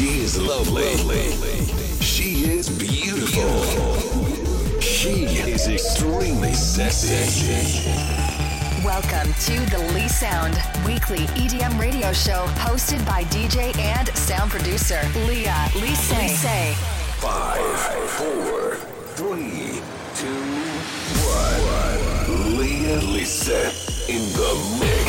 She is lovely. She is beautiful. She is extremely sexy. Welcome to the Lee Sound weekly EDM radio show hosted by DJ and sound producer Leah Lee Say. Five, four, three, two, one. Leah Lisa in the mix.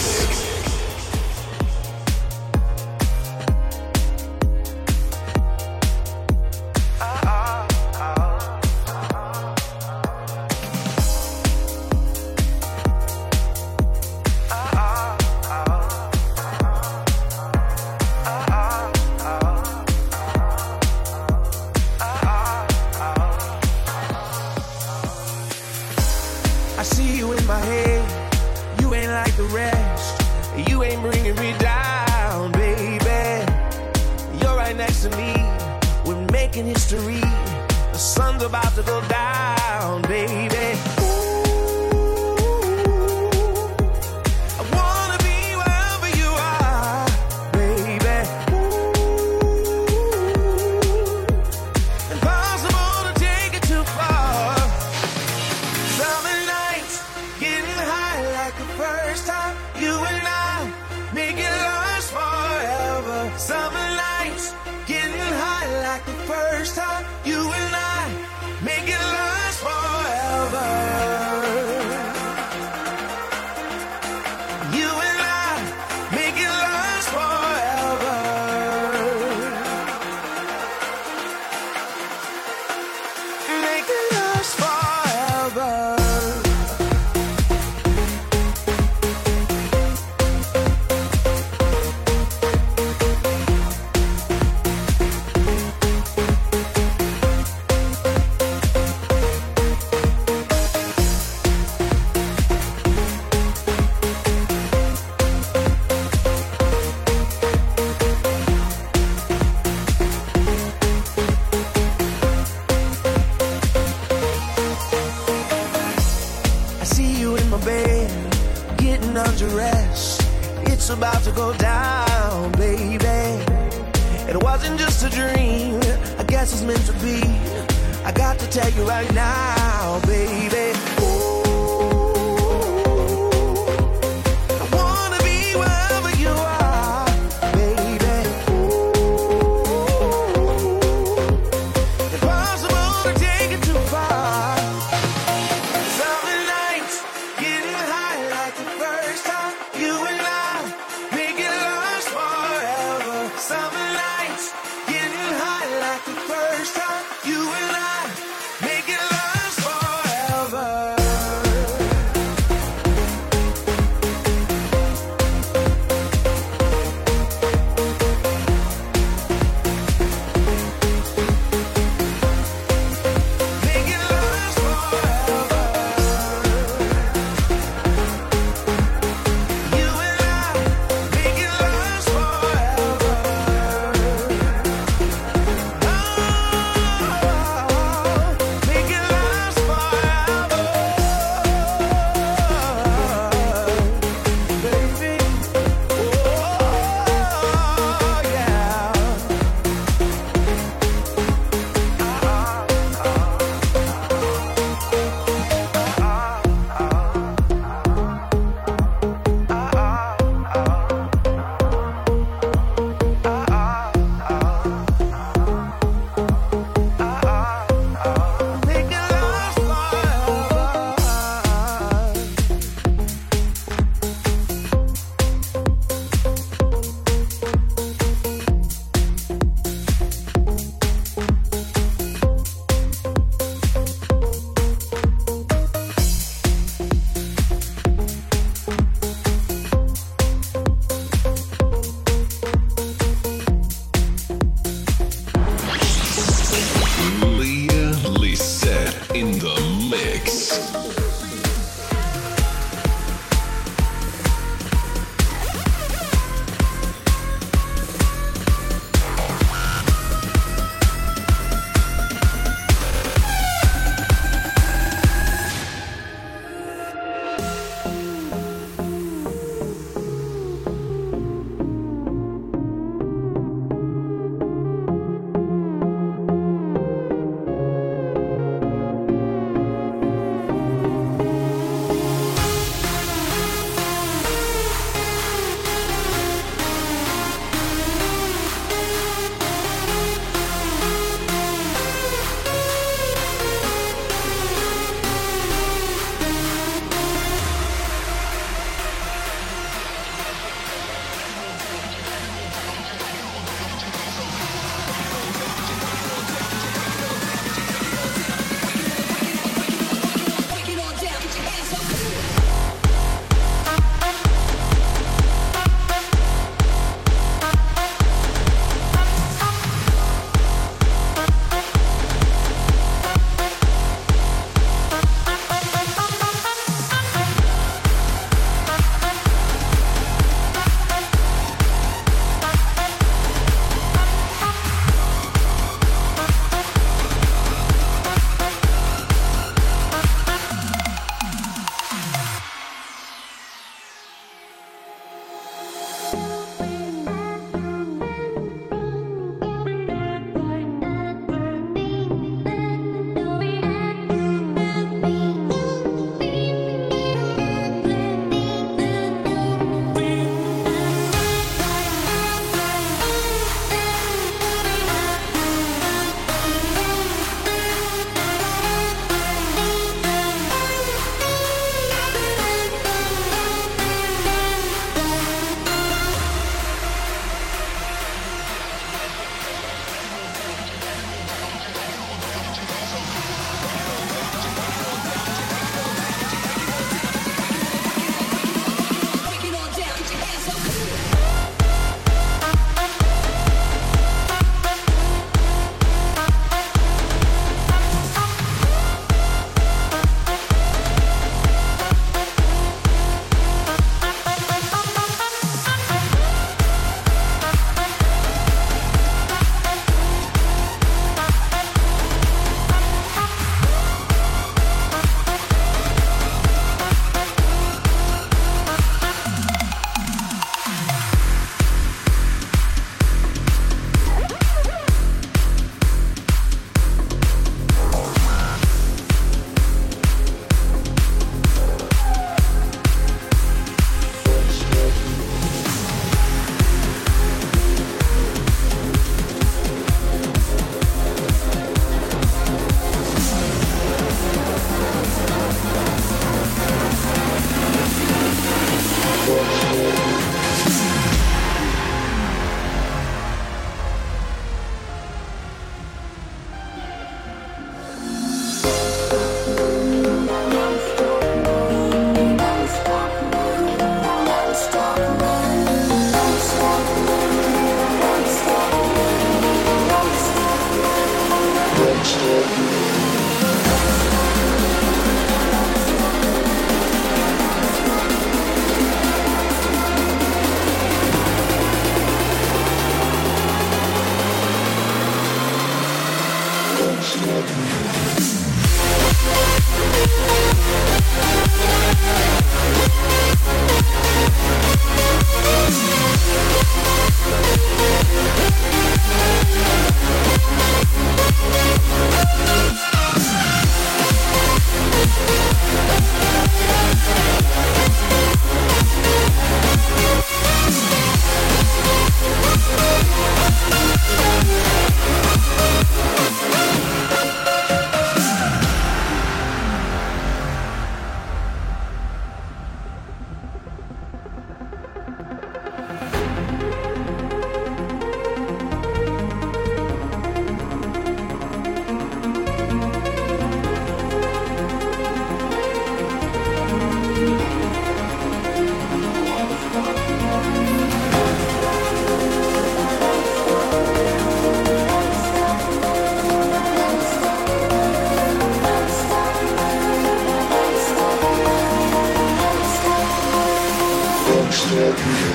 computer.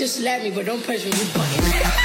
Just slap me, but don't push me. You fucking.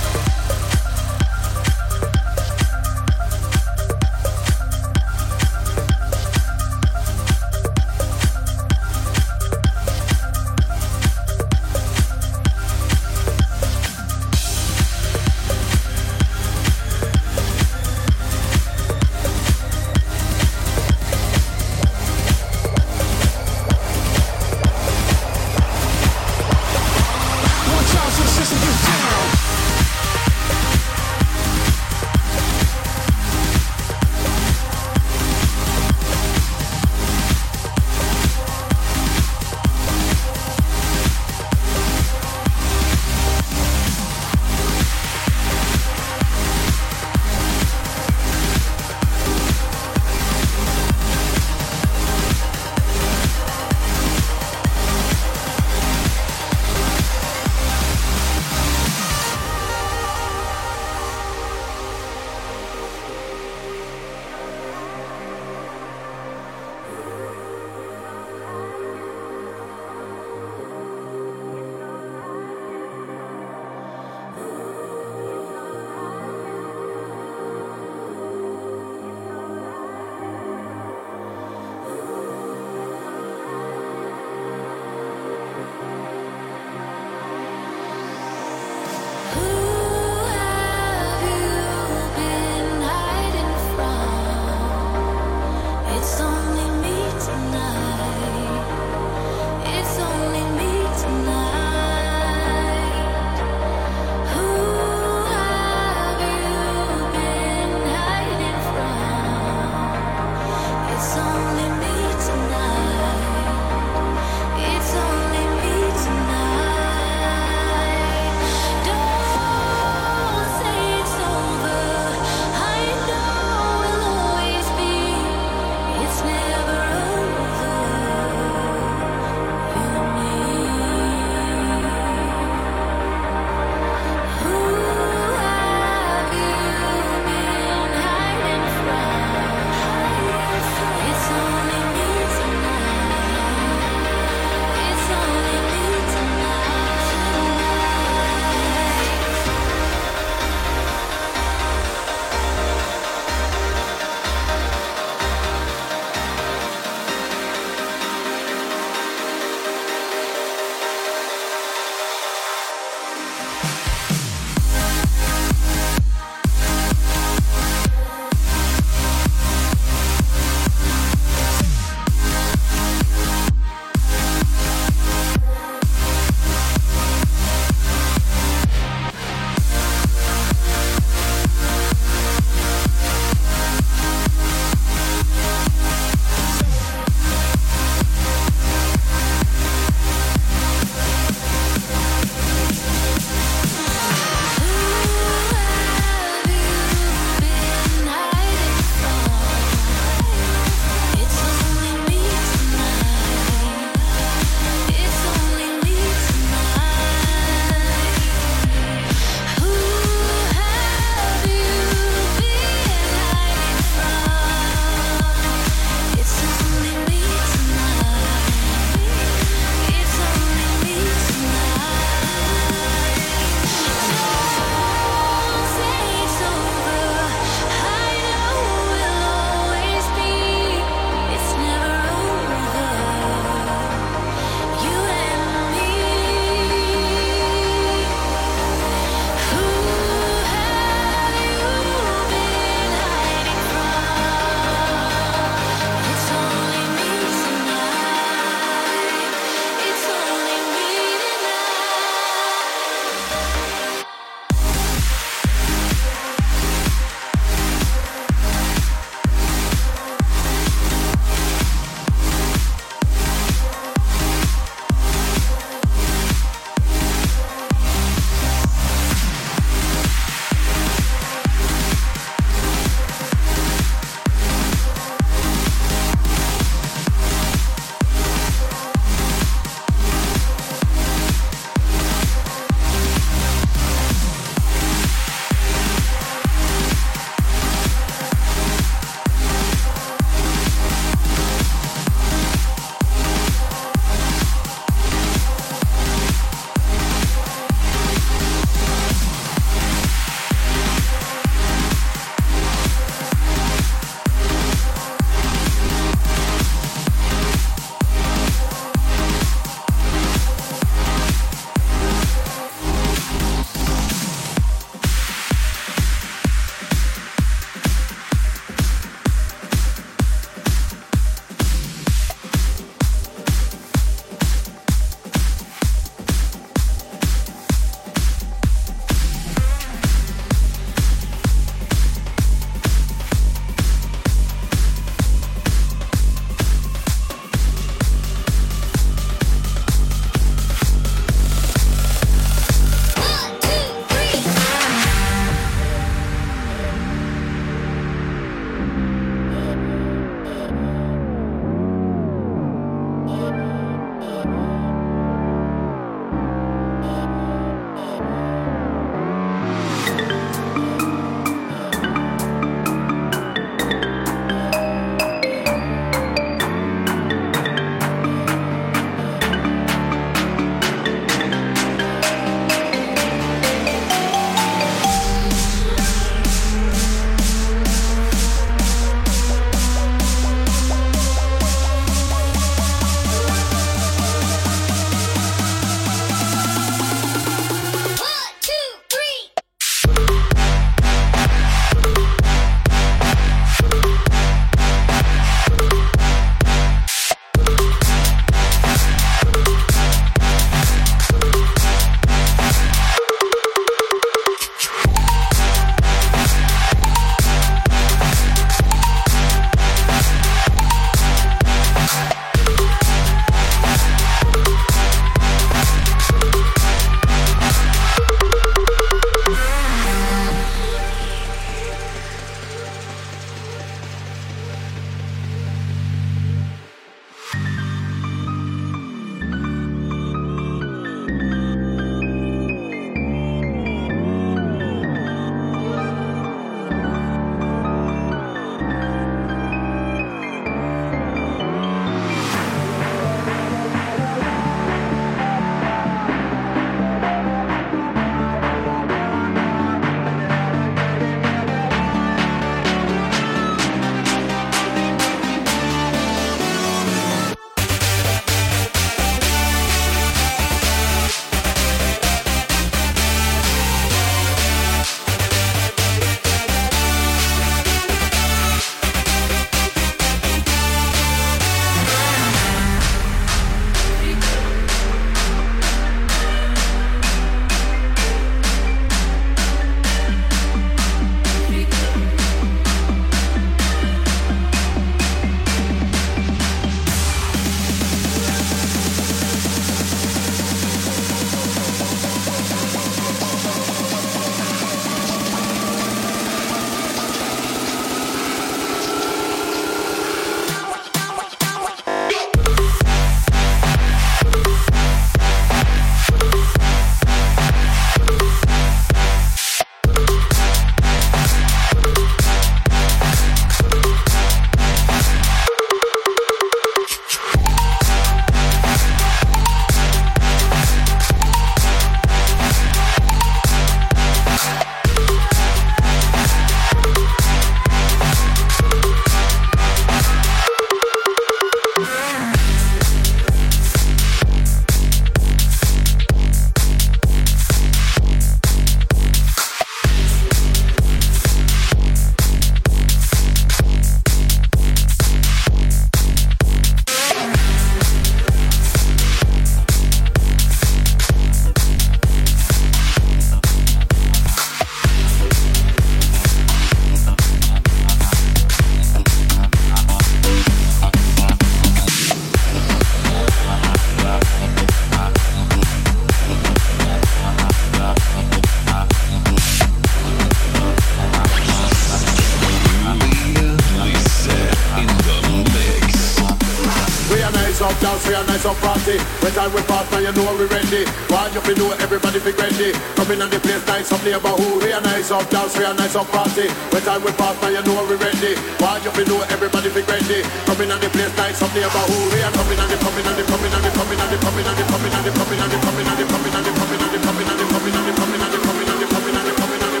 Nice up neighborhood. We a nice up dance, we a nice up party. When time we pass, now you know we ready. Why you fi know everybody fi ready? Come in and the place nice up neighborhood. We a coming and the coming and the coming and the coming and the coming and the coming and the coming and the coming and the coming and the coming and the coming and the coming and the coming and the coming and the coming and the coming and the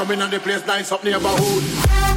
Coming and the place nice up neighborhood.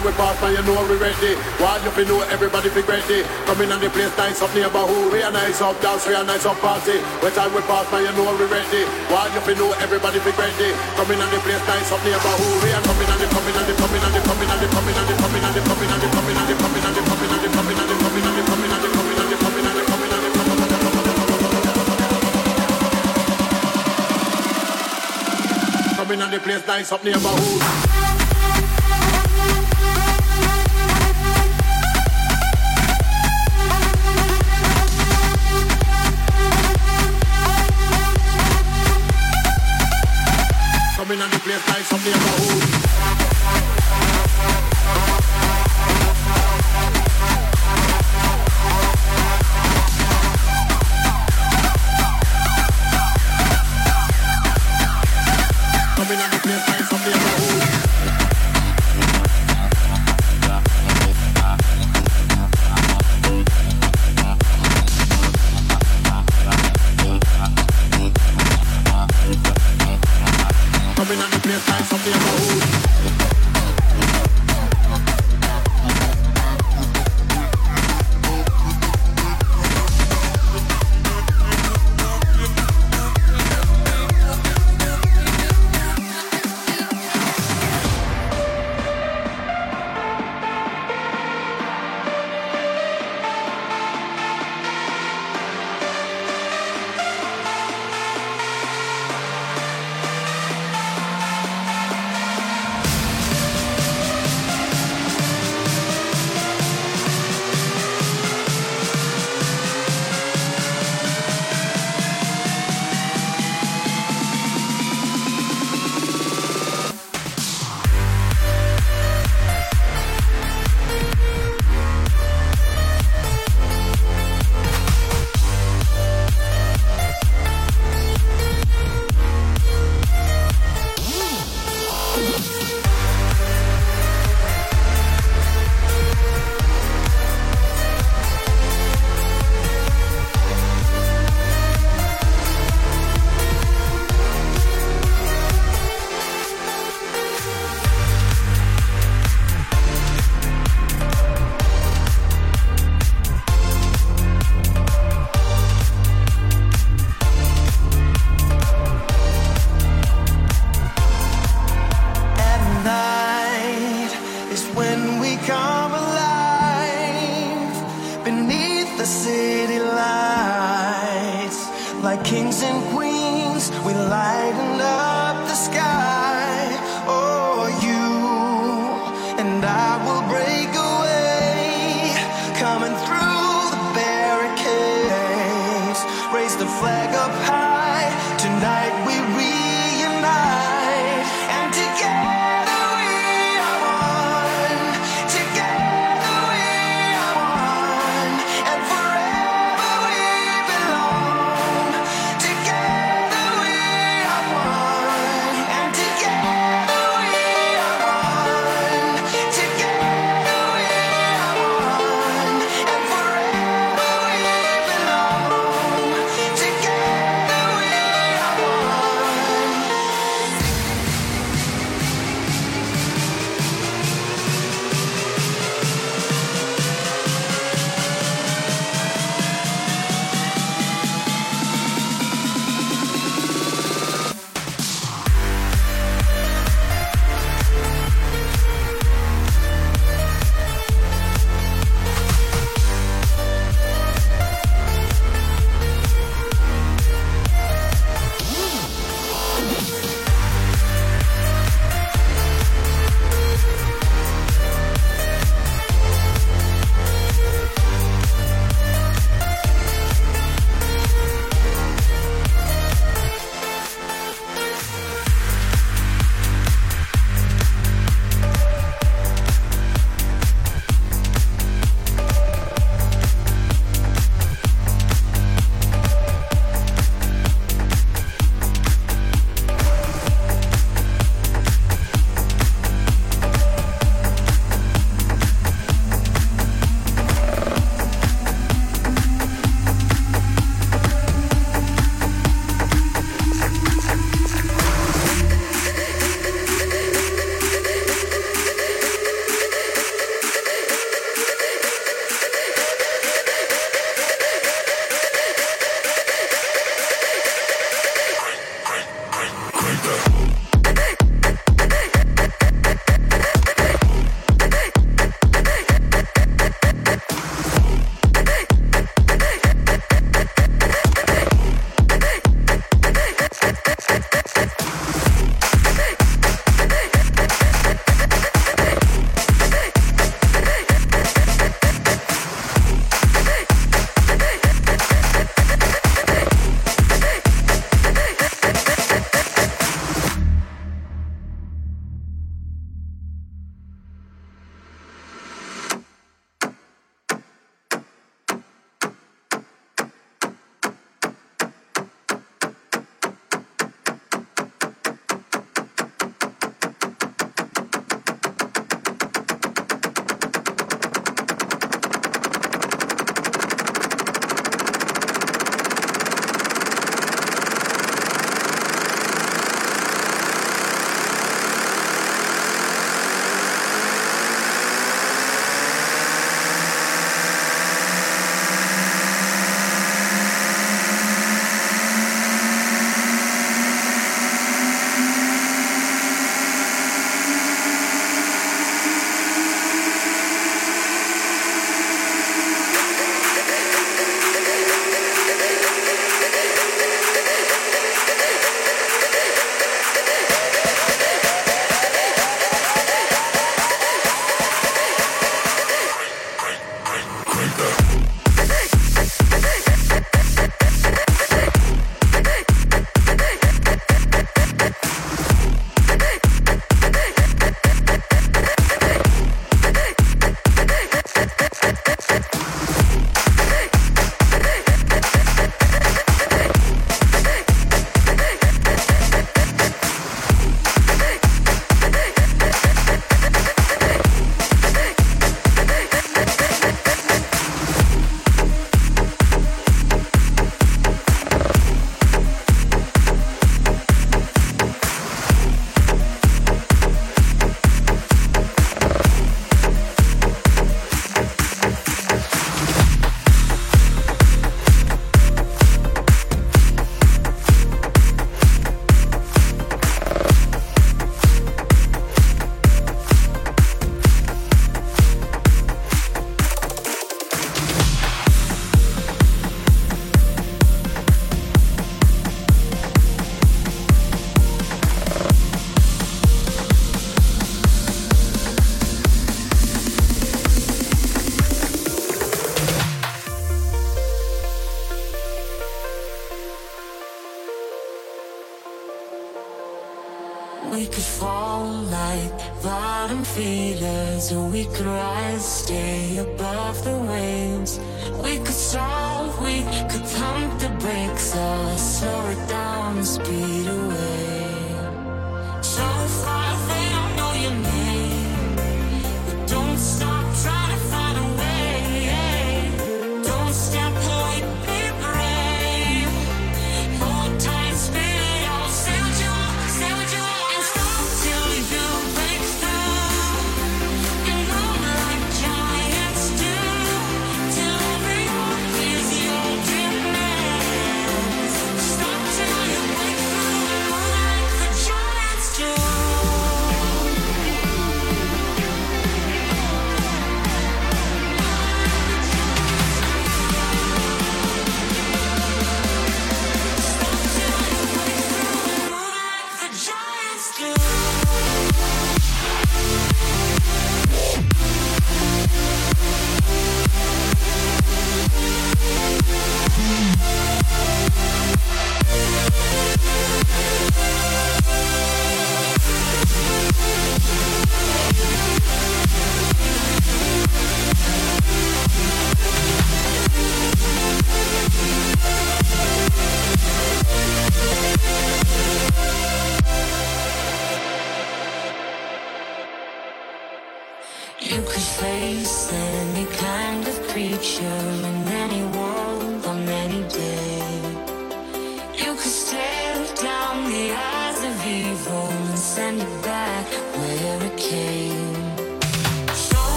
Time we pass, man, you know we ready. While you fi know everybody fi ready. Come in and the place nice up neighborhood. We a nice up dance, we a nice up party. When time we pass, man, you know we ready. While you fi know everybody fi ready. Come in and the place nice up neighborhood. We a coming and the coming and the coming and the coming and the coming and the coming and the coming and the coming and the coming and the coming and the coming and the coming and the coming and the coming and the coming and the coming and the Coming and the place nice up neighborhood.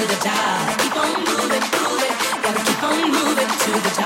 to the top. Keep on moving, moving. Gotta keep on moving to the top.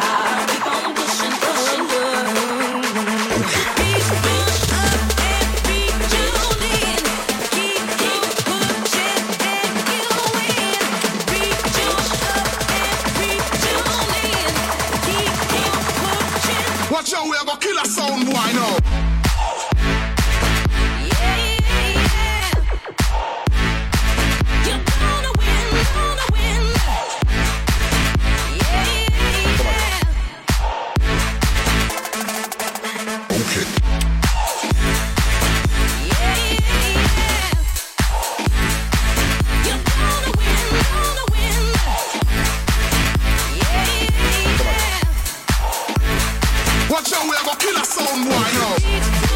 Watch out, we are gonna kill a sound boy now.